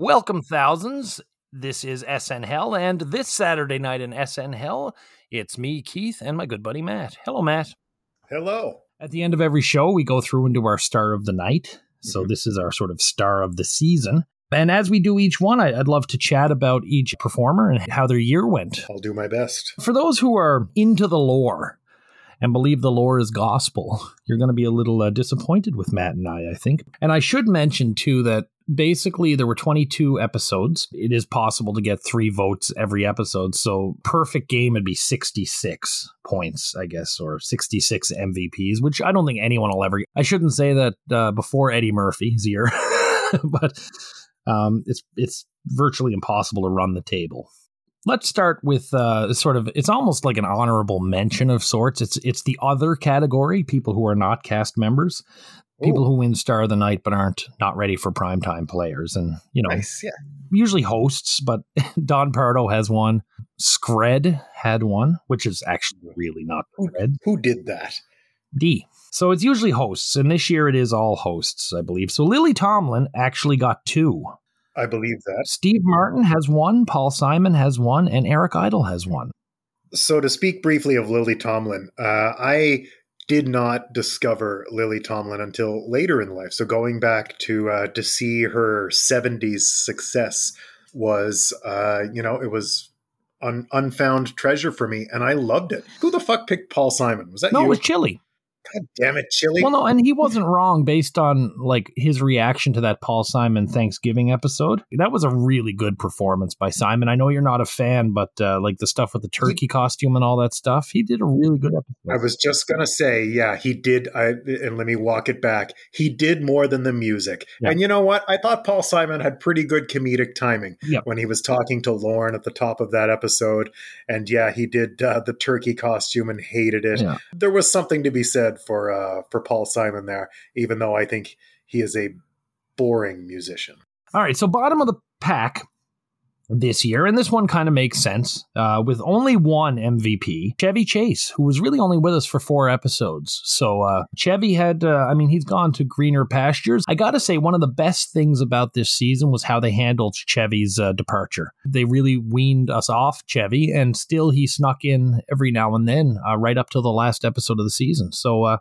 Welcome, thousands. This is SN Hell, and this Saturday night in SN Hell, it's me, Keith, and my good buddy Matt. Hello, Matt. Hello. At the end of every show, we go through into our star of the night. So, this is our sort of star of the season. And as we do each one, I'd love to chat about each performer and how their year went. I'll do my best. For those who are into the lore and believe the lore is gospel, you're going to be a little uh, disappointed with Matt and I, I think. And I should mention, too, that basically there were 22 episodes. It is possible to get three votes every episode. So, perfect game would be 66 points, I guess, or 66 MVPs, which I don't think anyone will ever. I shouldn't say that uh, before Eddie Murphy's year, but um, it's it's virtually impossible to run the table. Let's start with uh, sort of it's almost like an honorable mention of sorts. It's it's the other category, people who are not cast members, people Ooh. who win Star of the Night but aren't not ready for primetime players, and you know Nice. Yeah. usually hosts. But Don Pardo has one, Scred had one, which is actually really not Scred. Who did that? D. So it's usually hosts, and this year it is all hosts, I believe. So Lily Tomlin actually got two. I believe that. Steve Martin has one, Paul Simon has one, and Eric Idle has one. So to speak briefly of Lily Tomlin, uh, I did not discover Lily Tomlin until later in life. So going back to uh, to see her '70s success was, uh, you know, it was un- unfound treasure for me, and I loved it. Who the fuck picked Paul Simon? Was that No, you? it was Chili. God damn it, Chili! Well, no, and he wasn't wrong based on like his reaction to that Paul Simon Thanksgiving episode. That was a really good performance by Simon. I know you're not a fan, but uh, like the stuff with the turkey costume and all that stuff, he did a really good episode. I was just gonna say, yeah, he did. I, and let me walk it back. He did more than the music. Yeah. And you know what? I thought Paul Simon had pretty good comedic timing Yep. when he was talking to Lorne at the top of that episode. And yeah, he did uh, the turkey costume and hated it. Yeah. There was something to be said for uh, for Paul Simon there, even though I think he is a boring musician. All right, so bottom of the pack this year, and this one kind of makes sense uh, with only one MVP, Chevy Chase, who was really only with us for four episodes. So uh, Chevy had, uh, I mean, he's gone to greener pastures. I got to say, one of the best things about this season was how they handled Chevy's uh, departure. They really weaned us off Chevy, and still he snuck in every now and then, uh, right up till the last episode of the season. So uh,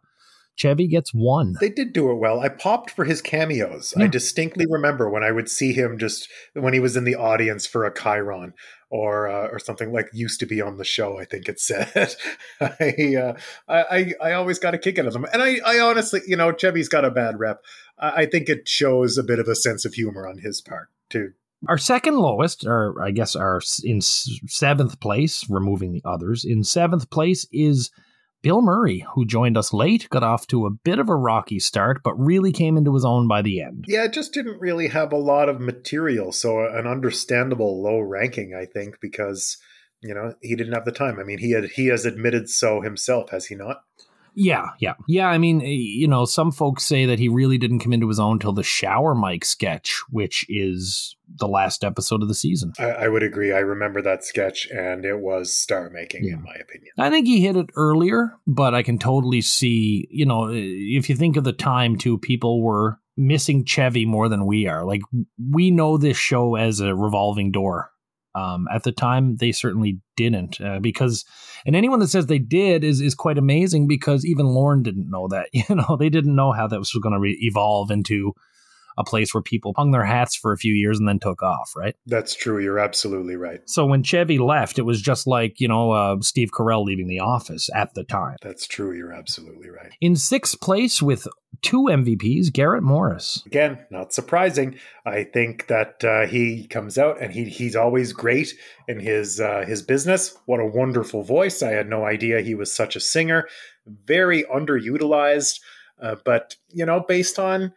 Chevy gets one. They did do it well. I popped for his cameos. I distinctly remember when I would see him just when he was in the audience for a Chiron or uh, or something like used to be on the show. I think it said. I, uh, I I I always got a kick out of them, and I I honestly, you know, Chevy's got a bad rep. I, I think it shows a bit of a sense of humor on his part too. Our second lowest, or I guess our in seventh place, removing the others, in seventh place is Bill Murray, who joined us late, got off to a bit of a rocky start, but really came into his own by the end. Yeah, it just didn't really have a lot of material, so an understandable low ranking, I think, because you know he didn't have the time. I mean, he had he has admitted so himself, has he not? Yeah, yeah. Yeah, I mean, eh, you know, some folks say that he really didn't come into his own till the shower mic sketch, which is the last episode of the season. I, I would agree. I remember that sketch, and it was star making, Yeah. in my opinion. I think he hit it earlier, but I can totally see, you know, if you think of the time too, people were missing Chevy more than we are. Like we know this show as a revolving door. Um, at the time, they certainly didn't uh, because, and anyone that says they did is is quite amazing because even Lorne didn't know that. You know, they didn't know how that was going to re- evolve into a place where people hung their hats for a few years and then took off, right? That's true. You're absolutely right. So when Chevy left, it was just like you know uh, Steve Carell leaving the office at the time. That's true. You're absolutely right. In sixth place with two MVPs, Garrett Morris. Again, not surprising. I think that uh, he comes out and he he's always great in his uh, his business. What a wonderful voice! I had no idea he was such a singer. Very underutilized, uh, but you know, based on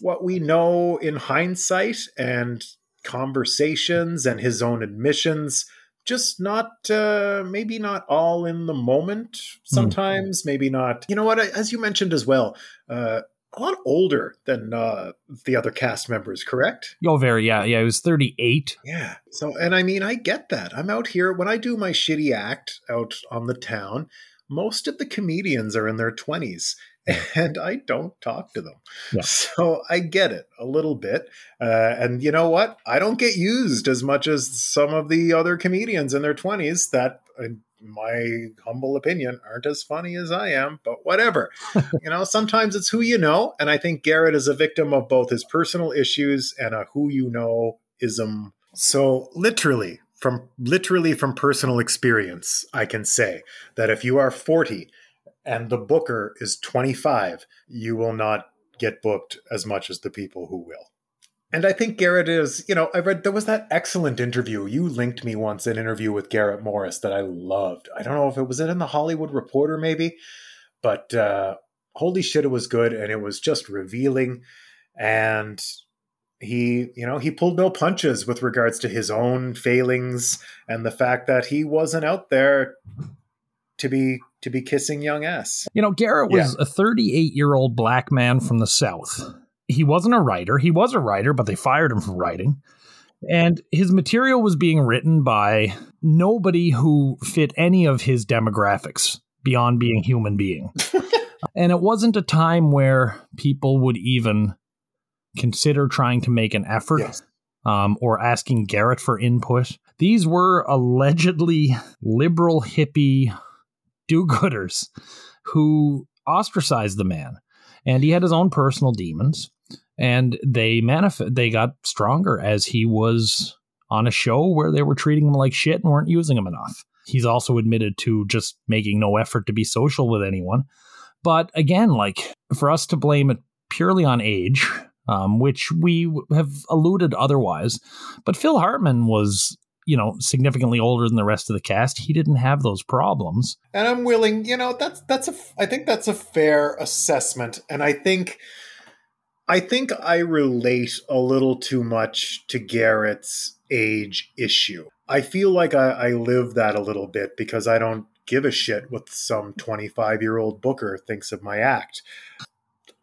what we know in hindsight and conversations and his own admissions, just not uh, maybe not all in the moment. Sometimes, maybe not. You know what? As you mentioned as well. Uh, a lot older than uh, the other cast members, correct? Oh, very, yeah, yeah. He was 38. Yeah. So, and I mean, I get that. I'm out here when I do my shitty act out on the town. Most of the comedians are in their 20s, and I don't talk to them. Yeah. So I get it a little bit. Uh, and you know what? I don't get used as much as some of the other comedians in their 20s that, in my humble opinion, aren't as funny as I am, but whatever. you know, sometimes it's who you know. And I think Garrett is a victim of both his personal issues and a who you know ism. So literally, from literally from personal experience, I can say that if you are 40 and the booker is 25, you will not get booked as much as the people who will. And I think Garrett is, you know, I read there was that excellent interview. You linked me once an interview with Garrett Morris that I loved. I don't know if it was it in the Hollywood Reporter maybe, but uh holy shit it was good and it was just revealing and he, you know, he pulled no punches with regards to his own failings and the fact that he wasn't out there to be to be kissing young ass. You know, Garrett was a 38 year old black man from the South. He wasn't a writer. He was a writer, but they fired him from writing. And his material was being written by nobody who fit any of his demographics beyond being human being. and it wasn't a time where people would even consider trying to make an effort Yes. um, or asking Garrett for input. These were allegedly liberal hippie do gooders who ostracized the man. And he had his own personal demons. And they manif- they got stronger as he was on a show where they were treating him like shit and weren't using him enough. He's also admitted to just making no effort to be social with anyone. But again, like for us to blame it purely on age, um, which we have alluded otherwise, but Phil Hartman was, you know, significantly older than the rest of the cast. He didn't have those problems. and I'm willing, you know, that's that's a I think that's a fair assessment and I think I think I relate a little too much to Garrett's age issue. I feel like I, I live that a little bit because I don't give a shit what some 25 year old booker thinks of my act.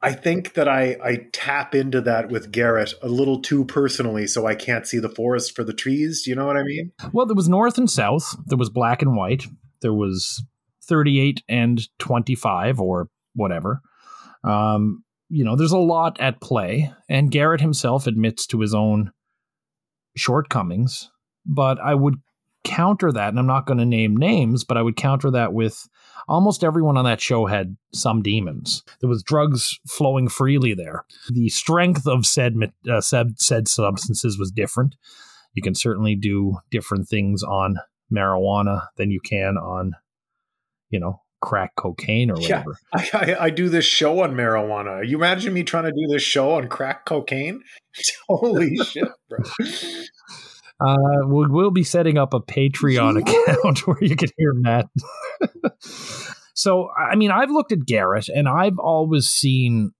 I think that I, I tap into that with Garrett a little too personally, so I can't see the forest for the trees. Do you know what I mean? Well, there was North and South, there was black and white, there was 38 and 25 or whatever. Um, you know, there's a lot at play, and Garrett himself admits to his own shortcomings. But I would counter that, and I'm not going to name names, but I would counter that with almost everyone on that show had some demons. There was drugs flowing freely there. The strength of said uh, said, said substances was different. You can certainly do different things on marijuana than you can on, you know, crack cocaine or Yeah. whatever. I, I, I do this show on marijuana. You imagine me trying to do this show on crack cocaine? Holy shit, bro. Uh, we'll, we'll be setting up a Patreon account where you can hear Matt. so, I mean, I've looked at Garrett and I've always seen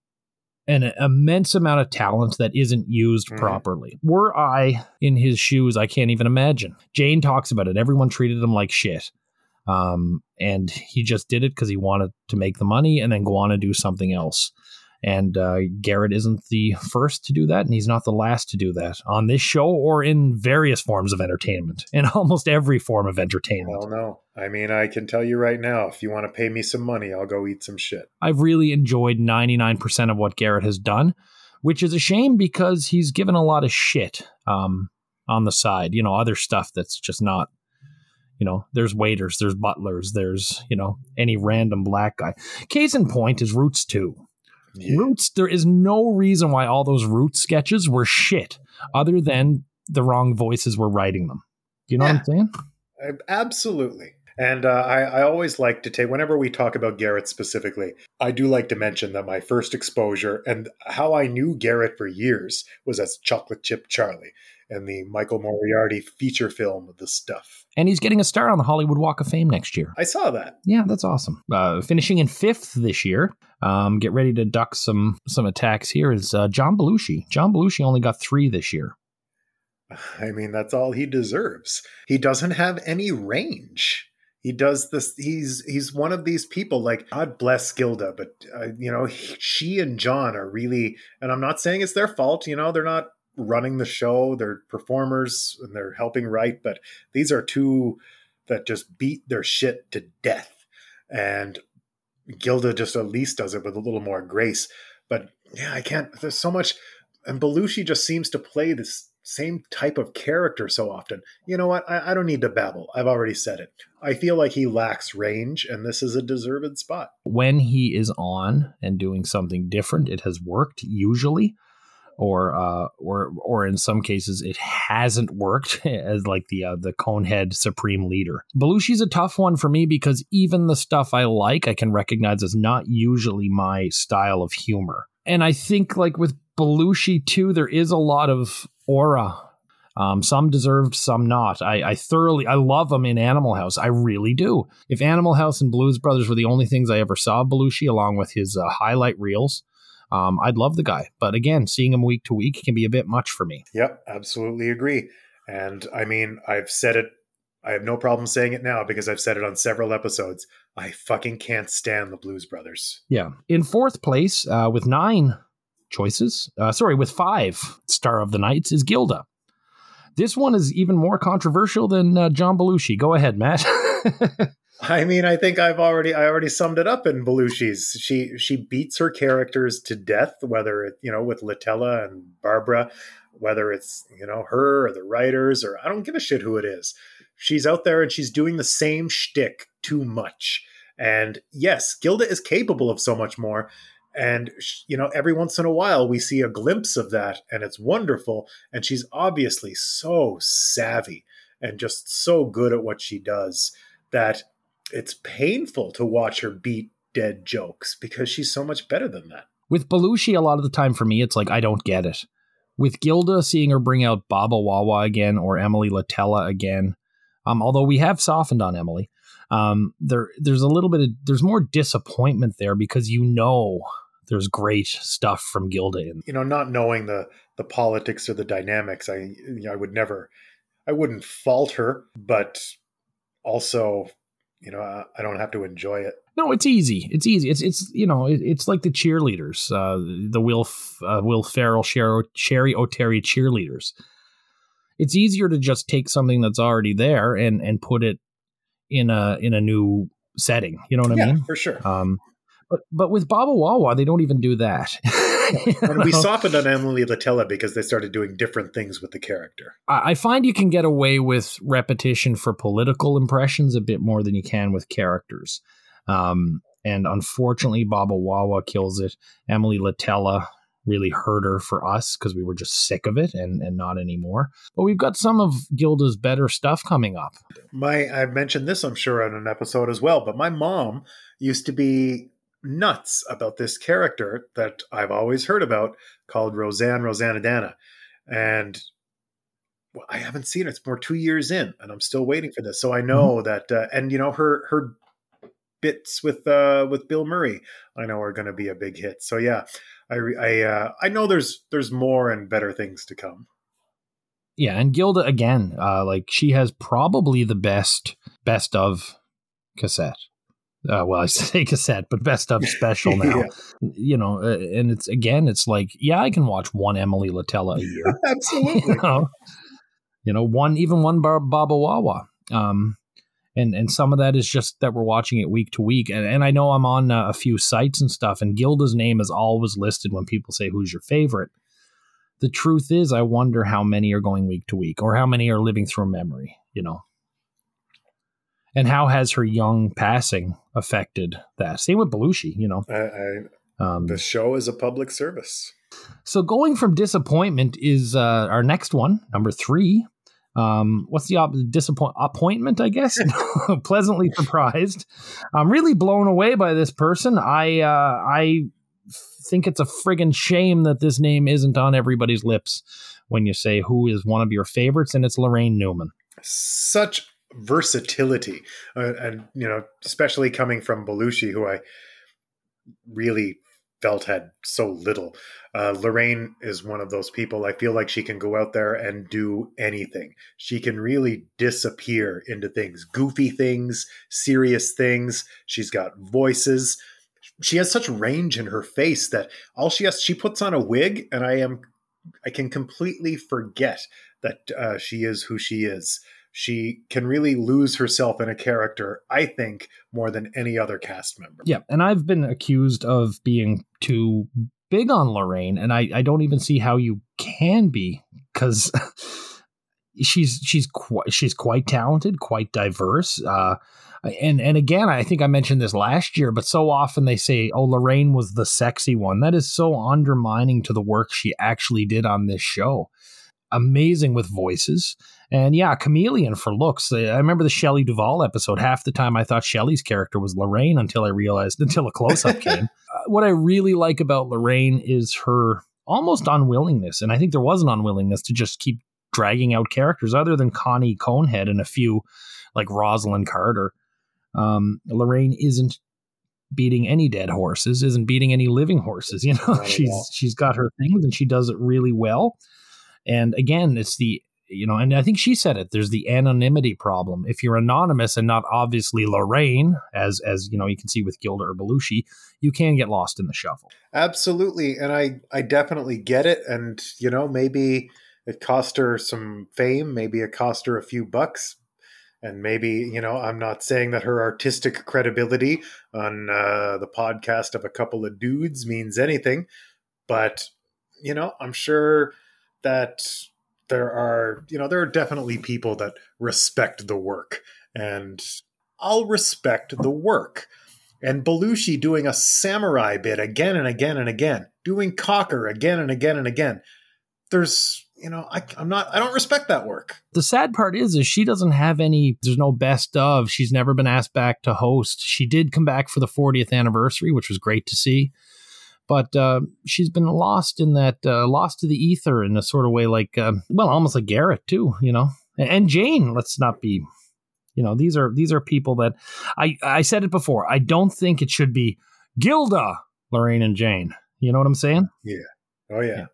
an immense amount of talent that isn't used Mhm. properly. Were I in his shoes, I can't even imagine. Jane talks about it. Everyone treated him like shit. Um, and he just did it because he wanted to make the money and then go on and do something else. And uh, Garrett isn't the first to do that, and he's not the last to do that on this show or in various forms of entertainment, in almost every form of entertainment. Well, no. I mean, I can tell you right now, if you want to pay me some money, I'll go eat some shit. I've really enjoyed 99% of what Garrett has done, which is a shame because he's given a lot of shit um, on the side, you know, other stuff that's just not. You know, there's waiters, there's butlers, there's, you know, any random black guy. Case in point is Roots 2. Yeah. Roots, there is no reason why all those root sketches were shit other than the wrong voices were writing them. Do you know what I'm saying? Absolutely. And uh, I, I always like to take, whenever we talk about Garrett specifically, I do like to mention that my first exposure and how I knew Garrett for years was as Chocolate Chip Charlie and the Michael Moriarty feature film, The Stuff. And he's getting a star on the Hollywood Walk of Fame next year. I saw that. Yeah, that's awesome. Uh, finishing in fifth this year. Um, get ready to duck some some attacks here. Is uh, John Belushi? John Belushi only got three this year. I mean, that's all he deserves. He doesn't have any range. He does this. He's he's one of these people. Like God bless Gilda, but uh, you know he, she and John are really. And I'm not saying it's their fault. You know they're not running the show. They're performers and they're helping write. But these are two that just beat their shit to death. And Gilda just at least does it with a little more grace. But yeah, I can't. There's so much, and Belushi just seems to play this same type of character so often. You know what? I, I, don't need to babble. I've already said it. I feel like he lacks range, and this is a deserved spot. When he is on and doing something different, it has worked usually or uh, or or in some cases it hasn't worked as like the uh, the conehead supreme leader. Belushi's a tough one for me because even the stuff I like I can recognize as not usually my style of humor. And I think like with Belushi too, there is a lot of aura. Um, some deserved, some not. I, I thoroughly, I love him in Animal House. I really do. If Animal House and Blues Brothers were the only things I ever saw Belushi, along with his uh, highlight reels, um, I'd love the guy, but again, seeing him week to week can be a bit much for me. Yep, absolutely agree. And I mean, I've said it. I have no problem saying it now because I've said it on several episodes. I fucking can't stand the Blues Brothers. Yeah. In fourth place, uh, with nine choices, uh, sorry, with five star of the nights is Gilda. This one is even more controversial than uh, John Belushi. Go ahead, Matt. I mean, I think I've already I already summed it up in Belushi's. She she beats her characters to death, whether it you know with Litella and Barbara, whether it's you know her or the writers or I don't give a shit who it is. She's out there and she's doing the same shtick too much. And yes, Gilda is capable of so much more. And you know, every once in a while we see a glimpse of that, and it's wonderful. And she's obviously so savvy and just so good at what she does that it's painful to watch her beat dead jokes because she's so much better than that. With Belushi, a lot of the time for me, it's like I don't get it. With Gilda, seeing her bring out Baba Wawa again or Emily Litella again, um, although we have softened on Emily, um, there there's a little bit of there's more disappointment there because you know there's great stuff from Gilda in. You know, not knowing the the politics or the dynamics, I I would never, I wouldn't fault her, but also you know, I, I, don't have to enjoy it. No, it's easy. It's easy. It's it's you know, it, it's like the cheerleaders, uh, the Will uh, Will Ferrell, Cheri, Cheri Oteri cheerleaders. It's easier to just take something that's already there and and put it in a in a new setting. You know what yeah, I mean? For sure. Um, but but with Baba Wawa, they don't even do that. and we softened on Emily Litella because they started doing different things with the character. I find you can get away with repetition for political impressions a bit more than you can with characters. Um, and unfortunately, Baba Wawa kills it. Emily Litella really hurt her for us because we were just sick of it and, and not anymore. But we've got some of Gilda's better stuff coming up. My I've mentioned this, I'm sure, on an episode as well, but my mom used to be nuts about this character that I've always heard about called Roseanne Roseannadanna. And well, I haven't seen it. It's more two years in, and I'm still waiting for this. So I know mm-hmm. that, uh, and you know her her bits with uh, with Bill Murray, I know are going to be a big hit. So yeah, I I uh, I know there's there's more and better things to come. Yeah, and Gilda again, uh, like she has probably the best best of cassette uh, well, I say cassette, but best of special now. yeah. You know, uh, and it's again, it's like, yeah, I can watch one Emily Litella a year. Absolutely. you, know? you know, one even one Bar- Baba Wawa. Um, and and some of that is just that we're watching it week to week. And, and I know I'm on uh, a few sites and stuff, and Gilda's name is always listed when people say who's your favorite. The truth is, I wonder how many are going week to week, or how many are living through memory. You know. And how has her young passing affected that? Same with Belushi, you know. I, I, um, the show is a public service. So going from disappointment is uh, our next one, number three. Um, what's the op- disappoint appointment? I guess pleasantly surprised. I'm really blown away by this person. I uh, I think it's a friggin' shame that this name isn't on everybody's lips when you say who is one of your favorites, and it's Laraine Newman. Such versatility, uh, and you know, especially coming from Belushi, who I really felt had so little. Uh, Laraine is one of those people. I feel like she can go out there and do anything. She can really disappear into things, goofy things, serious things. She's got voices. She has such range in her face that all she has, she puts on a wig, and I am, I can completely forget that uh, she is who she is She can really lose herself in a character, I think, more than any other cast member. Yeah, and I've been accused of being too big on Laraine, and I, I don't even see how you can be because she's she's quite she's quite talented, quite diverse. Uh, and and again, I think I mentioned this last year, but so often they say, "Oh, Laraine was the sexy one." That is so undermining to the work she actually did on this show. Amazing with voices, and yeah, chameleon for looks. I remember the Shelley Duvall episode. Half the time, I thought Shelley's character was Laraine until I realized until a close up came. Uh, what I really like about Laraine is her almost unwillingness, and I think there was an unwillingness to just keep dragging out characters other than Connie Conehead and a few like Rosalynn Carter. Um, Laraine isn't beating any dead horses, isn't beating any living horses. You know, she's she's got her things and she does it really well. And again, it's the you know, and I think she said it. There's the anonymity problem. If you're anonymous and not obviously Laraine, as as you know, you can see with Gilda or Belushi, you can get lost in the shuffle. Absolutely, and I I definitely get it. And you know, maybe it cost her some fame. Maybe it cost her a few bucks and maybe you know i'm not saying that her artistic credibility on uh, the podcast of a couple of dudes means anything but you know i'm sure that there are you know there are definitely people that respect the work and i'll respect the work and belushi doing a samurai bit again and again and again doing cocker again and again and again there's you know, I, am not, I don't respect that work. The sad part is, is she doesn't have any, there's no best of. She's never been asked back to host. She did come back for the 40th anniversary, which was great to see. But uh, she's been lost in that, uh, lost to the ether in a sort of way like, uh, well, almost like Garrett too, you know, and Jane, let's not be, you know, these are, these are people that I, I said it before. I don't think it should be Gilda, Laraine and Jane. You know what I'm saying? Yeah. Oh yeah. yeah.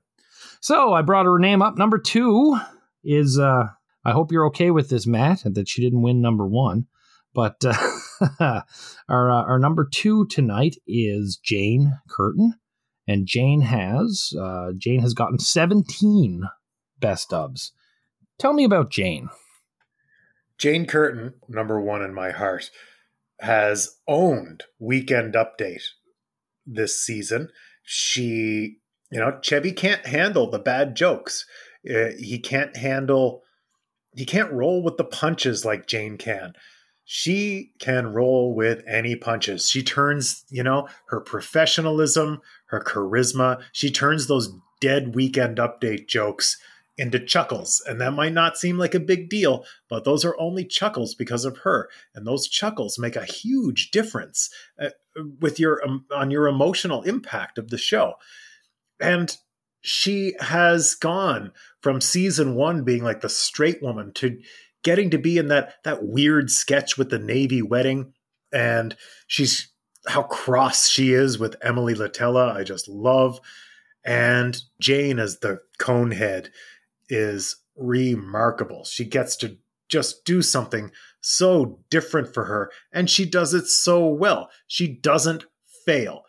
So I brought her name up. Number two is, uh, I hope you're okay with this, Matt, that she didn't win number one. But uh, our, uh, our number two tonight is Jane Curtin. And Jane has uh, Jane has gotten 17 best dubs. Tell me about Jane. Jane Curtin, number one in my heart, has owned Weekend Update this season. She you know, Chevy can't handle the bad jokes. Uh, he can't handle, he can't roll with the punches like Jane can. She can roll with any punches. She turns, you know, her professionalism, her charisma, she turns those dead weekend update jokes into chuckles. And that might not seem like a big deal, but those are only chuckles because of her. And those chuckles make a huge difference uh, with your um, on your emotional impact of the show. And she has gone from season one being like the straight woman to getting to be in that that weird sketch with the Navy wedding. And she's how cross she is with Emily Litella. I just love. And Jane as the conehead is remarkable. She gets to just do something so different for her, and she does it so well. She doesn't fail.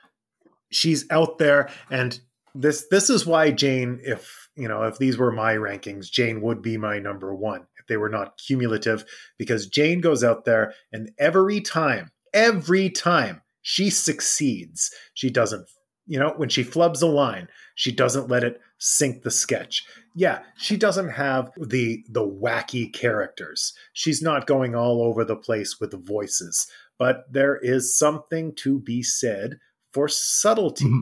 She's out there, and this this is why Jane, if you know, if these were my rankings, Jane would be my number one they were not cumulative, because Jane goes out there and every time, every time she succeeds, she doesn't, you know, when she flubs a line, she doesn't let it sink the sketch. Yeah, she doesn't have the the wacky characters. She's not going all over the place with the voices, but there is something to be said for subtlety. Mm-hmm.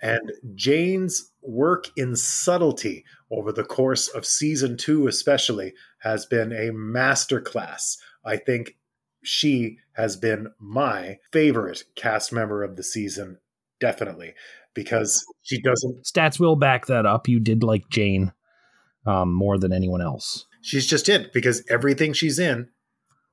And Jane's work in subtlety over the course of season two, especially, has been a masterclass. I think she has been my favorite cast member of the season, definitely, because she doesn't. Stats will back that up. You did like Jane um, more than anyone else. She's just it because everything she's in,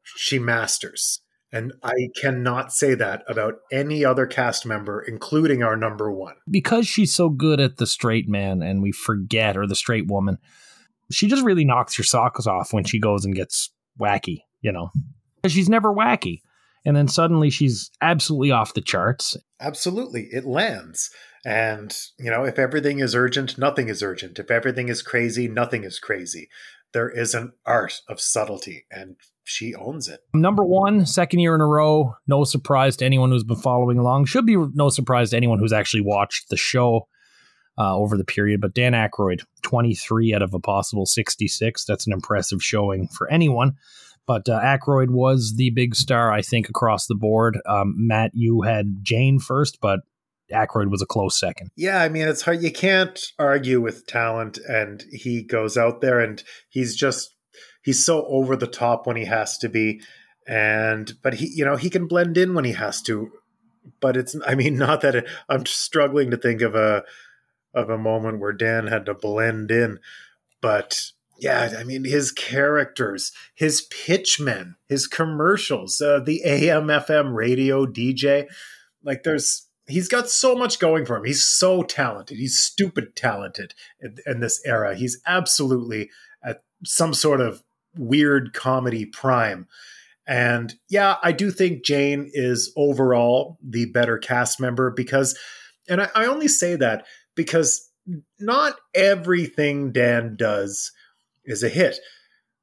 she masters. And I cannot say that about any other cast member, including our number one. Because she's so good at the straight man and we forget, or the straight woman, she just really knocks your socks off when she goes and gets wacky, you know? Because she's never wacky. And then suddenly she's absolutely off the charts. Absolutely. It lands. And, you know, if everything is urgent, nothing is urgent. If everything is crazy, nothing is crazy there is an art of subtlety, and she owns it. Number one, second year in a row. No surprise to anyone who's been following along. Should be no surprise to anyone who's actually watched the show uh, over the period. But Dan Aykroyd, 23 out of a possible 66. That's an impressive showing for anyone. But uh, Aykroyd was the big star, I think, across the board. Um, Matt, you had Jane first, but Aykroyd was a close second. Yeah, I mean, it's hard. You can't argue with talent, and he goes out there and he's just he's so over the top when he has to be, and but he, you know, he can blend in when he has to. But it's, I mean, not that it, I'm struggling to think of a of a moment where Dan had to blend in, but yeah, I mean, his characters, his pitchmen, his commercials, uh, the AM FM radio DJ, like there's he's got so much going for him. He's so talented. He's stupid talented in, in, this era. He's absolutely at some sort of weird comedy prime. And yeah, I do think Jane is overall the better cast member because, and I, I only say that because not everything Dan does is a hit.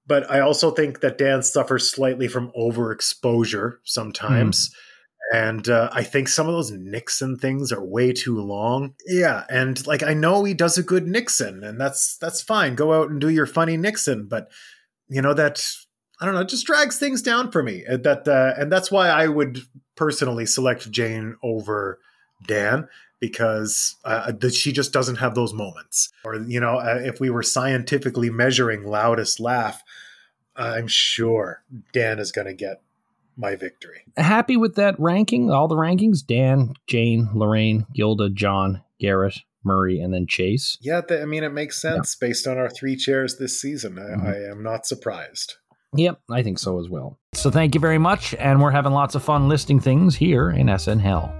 But I also think that Dan suffers slightly from overexposure sometimes. Mm and uh, I think some of those Nixon things are way too long. Yeah, and like I know he does a good Nixon, and that's that's fine. Go out and do your funny Nixon, but you know that I don't know, it just drags things down for me. Uh, that uh, and that's why I would personally select Jane over Dan because uh, that she just doesn't have those moments. Or you know, uh, if we were scientifically measuring loudest laugh, I'm sure Dan is going to get my victory. Happy with that ranking? All the rankings: Dan, Jane, Laraine, Gilda, John, Garrett, Murray, and then Chase. Yeah, th- I mean it makes sense yeah. based on our three chairs this season. I, mm-hmm. I am not surprised. Yep, I think so as well. So thank you very much, and we're having lots of fun listing things here in SN Hell.